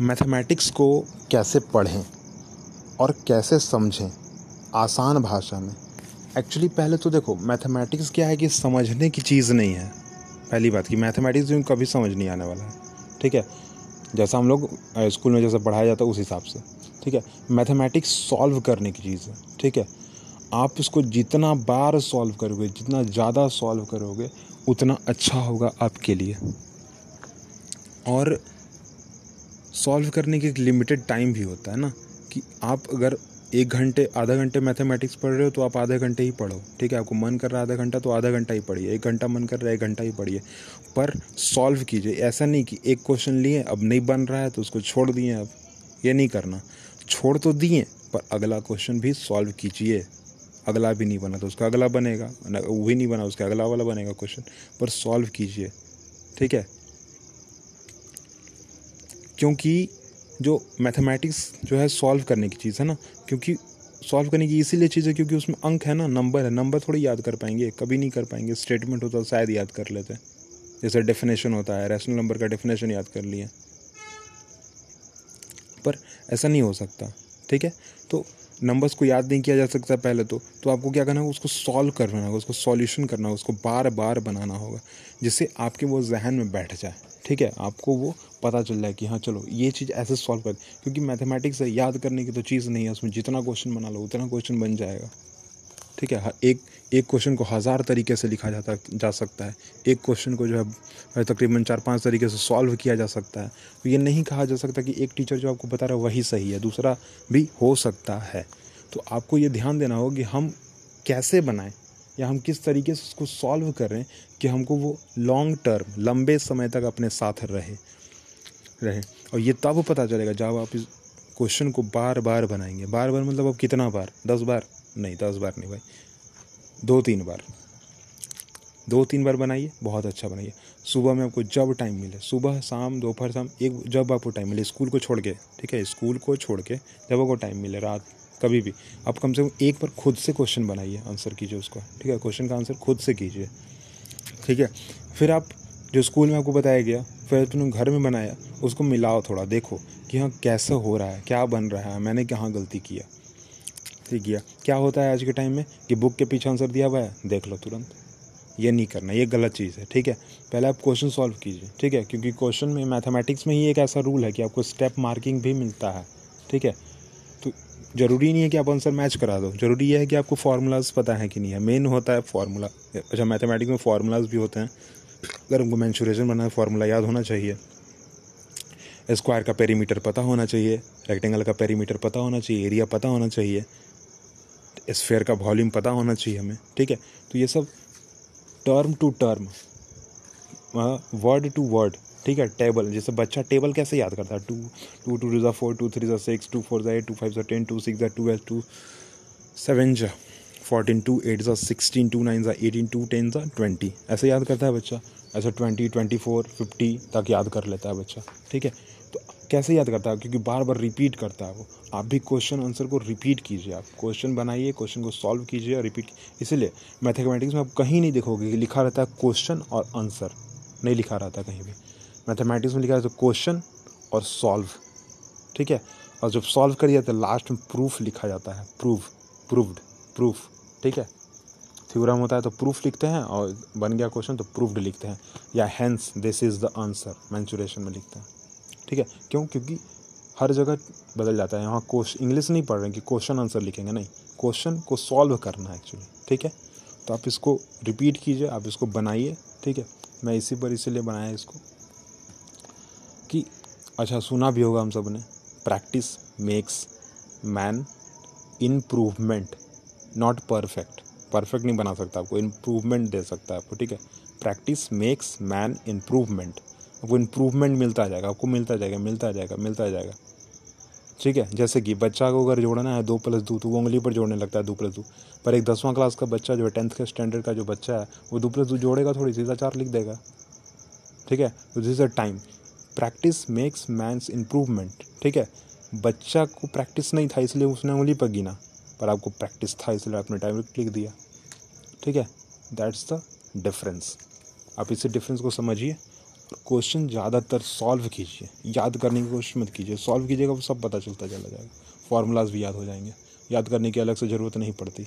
Mathematics को कैसे पढ़ें और कैसे समझें आसान भाषा में? एक्चुअली पहले तो देखो, मैथमेटिक्स क्या है कि समझने की चीज़ नहीं है। पहली बात कि मैथमेटिक्स में कभी समझ नहीं आने वाला है। ठीक है? जैसा हम लोग स्कूल में जैसे पढ़ाया जाता है, उस हिसाब से। ठीक है? मैथमेटिक्स सॉल्व करने की चीज़ है। ठीक है? आप इसको जितना बार सॉल्व करोगे, जितना ज़्यादा सॉल्व करोगे, उतना अच्छा होगा आपके लिए। और सॉल्व करने की एक लिमिटेड टाइम भी होता है ना, कि आप अगर एक घंटे, आधा घंटे मैथमेटिक्स पढ़ रहे हो तो आप आधे घंटे ही पढ़ो, ठीक है? आपको मन कर रहा है आधा घंटा तो आधा घंटा ही पढ़िए, एक घंटा मन कर रहा है एक घंटा ही पढ़िए, पर सॉल्व कीजिए। ऐसा नहीं कि एक क्वेश्चन लिए, अब नहीं बन रहा है तो उसको छोड़ दिए अब ये नहीं करना। छोड़ तो दिए, पर अगला क्वेश्चन भी सॉल्व कीजिए। अगला भी नहीं बना तो उसका अगला बनेगा वो नहीं बना, उसका अगला वाला बनेगा क्वेश्चन पर सॉल्व कीजिए, ठीक है? क्योंकि जो मैथमेटिक्स जो है सॉल्व करने की चीज़ है ना, क्योंकि सॉल्व करने की इसीलिए चीज़ है क्योंकि उसमें अंक है ना नंबर है नंबर थोड़ी याद कर पाएँगे, कभी नहीं कर पाएँगे स्टेटमेंट होता तो शायद याद कर लेते हैं। जैसे डेफिनेशन होता है रैशनल नंबर का डेफिनेशन याद कर लिए। पर ऐसा नहीं हो सकता, ठीक है? तो नंबर्स को याद नहीं किया जा सकता पहले तो तो आपको क्या करना होगा, उसको सॉल्व करना होगा, उसको सॉल्यूशन करना होगा, उसको बार बार बनाना होगा, जिससे आपके वो जहन में बैठ जाए। ठीक है, आपको वो पता चल जाए कि हाँ चलो, ये चीज़ ऐसे सॉल्व कर, क्योंकि मैथमेटिक्स है याद करने की तो चीज़ नहीं है, उसमें जितना क्वेश्चन बना लो, उतना क्वेश्चन बन जाएगा। ठीक है एक एक क्वेश्चन को हज़ार तरीके से लिखा जाता, जा सकता है। एक क्वेश्चन को जो है तकरीबन चार पाँच तरीके से सॉल्व किया जा सकता है। तो ये नहीं कहा जा सकता कि एक टीचर जो आपको बता रहा है वही सही है, दूसरा भी हो सकता है। तो आपको ये ध्यान देना होगा कि हम कैसे बनाएँ या हम किस तरीके से उसको सॉल्व कर रहे हैं कि हमको वो लॉन्ग टर्म लंबे समय तक अपने साथ रहे रहे। और ये तब पता चलेगा जब आप इस क्वेश्चन को बार बार बनाएँगे। बार बार मतलब अब कितना बार? दस बार? नहीं, दस बार नहीं भाई। दो तीन बार। दो तीन बार बनाइए, बहुत अच्छा बनाइए। सुबह में आपको जब टाइम मिले, सुबह, शाम, दोपहर, शाम, एक जब आपको टाइम मिले, स्कूल को छोड़ के, ठीक है? स्कूल को छोड़ के जब आपको टाइम मिले, रात कभी भी। आप कम से कम एक बार खुद से क्वेश्चन बनाइए आंसर कीजिए उसका, ठीक है? क्वेश्चन का आंसर खुद से कीजिए, ठीक है? फिर आप जो स्कूल में आपको बताया गया, फिर तुमने घर में बनाया, उसको मिलाओ थोड़ा, देखो कि हाँ कैसे हो रहा है, क्या बन रहा है, मैंने कहाँ गलती किया, ठीक किया क्या होता है आज के टाइम में कि बुक के पीछे आंसर दिया हुआ है? देख लो तुरंत। ये नहीं करना, ये गलत चीज़ है, ठीक है? पहले आप क्वेश्चन सॉल्व कीजिए, ठीक है? क्योंकि क्वेश्चन में मैथमेटिक्स में ही एक ऐसा रूल है कि आपको स्टेप मार्किंग भी मिलता है, ठीक है? ज़रूरी नहीं है कि आप आंसर मैच करा दो। ज़रूरी यह है कि आपको फार्मूलाज पता है कि नहीं है। मेन होता है फार्मूला अच्छा मैथमेटिक्स में फार्मूलाज भी होते हैं। अगर हमको मैंचुरेशन बनाना है फार्मूला याद होना चाहिए। स्क्वायर का पेरीमीटर पता होना चाहिए। रेक्टेंगल का पेरीमीटर पता होना चाहिए। एरिया पता होना चाहिए। स्फेयर का वॉल्यूम पता होना चाहिए हमें। ठीक है? तो ये सब term to term word to word ठीक है टेबल जैसे बच्चा टेबल कैसे याद करता है? टू टू टू ज़ा फोर टू थ्री ज़ा सिक्स टू फोर ज़ा एट टू फाइव ज़ा टेन टू सिक्स ज़ा टू टू सेवन ज़ा फोर्टीन टू एट ज़ा सिक्सटीन टू नाइन ज़ा एटीन टू टेन ज़ा ट्वेंटी ऐसे याद करता है बच्चा? ऐसा ट्वेंटी ट्वेंटी फोर फिफ्टी तक याद कर लेता है बच्चा। ठीक है? तो कैसे याद करता है? क्योंकि बार बार रिपीट करता है वो। आप भी क्वेश्चन आंसर को रिपीट कीजिए आप। क्वेश्चन बनाइए क्वेश्चन को सॉल्व कीजिए और रिपीट इसीलिए मैथमेटिक्स में आप कहीं नहीं देखोगे कि लिखा रहता है क्वेश्चन और आंसर नहीं लिखा रहता कहीं भी। मैथमेटिक्स में लिखा है तो क्वेश्चन और सॉल्व। ठीक है? और जब सॉल्व करिए तो लास्ट में प्रूफ लिखा जाता है। Proof, proved, proof. ठीक है? थ्योरम होता है तो प्रूफ लिखते हैं और बन गया क्वेश्चन तो प्रूफ्ड लिखते हैं। या hence this is the answer मैंचुरेशन में लिखते हैं। ठीक है? क्यों? क्योंकि हर जगह बदल जाता है। यहाँ क्वेश्चन इंग्लिश नहीं पढ़ रहे हैं कि क्वेश्चन आंसर लिखेंगे, नहीं। क्वेश्चन को सॉल्व करना है एक्चुअली ठीक है? तो आप इसको रिपीट कीजिए, आप इसको बनाइए। ठीक है? मैं इसी पर इसीलिए बनाया इसको। कि अच्छा सुना भी होगा हम सबने practice makes man improvement not perfect perfect नहीं बना सकता आपको इम्प्रूवमेंट दे सकता है आपको, ठीक है? प्रैक्टिस मेक्स मैन इम्प्रूवमेंट आपको इम्प्रूवमेंट मिलता जाएगा, आपको मिलता जाएगा मिलता जाएगा मिलता जाएगा। ठीक है? जैसे कि बच्चा को अगर जोड़ना है, दो प्लस दो तो वो उंगली पर जोड़ने लगता है, दो प्लस दो। पर एक दसवां क्लास का बच्चा जो है टेंथ के स्टैंडर्ड का जो बच्चा है, वो दो प्लस दो जोड़ेगा थोड़ी, सीधा चार लिख देगा। ठीक है? तो this a time practice makes man's improvement ठीक है? बच्चा को प्रैक्टिस नहीं था, इसलिए उसने उंगली पर गिना। पर आपको प्रैक्टिस था, इसलिए आपने टाइम लिख दिया। ठीक है? दैट्स द डिफरेंस आप इसी डिफरेंस को समझिए। और क्वेश्चन ज़्यादातर सॉल्व कीजिए। याद करने की कोशिश मत कीजिए। सॉल्व कीजिएगा, वो सब पता चलता चला जाएगा। फार्मूलाज भी याद हो जाएँगे। याद करने की अलग से ज़रूरत नहीं पड़ती।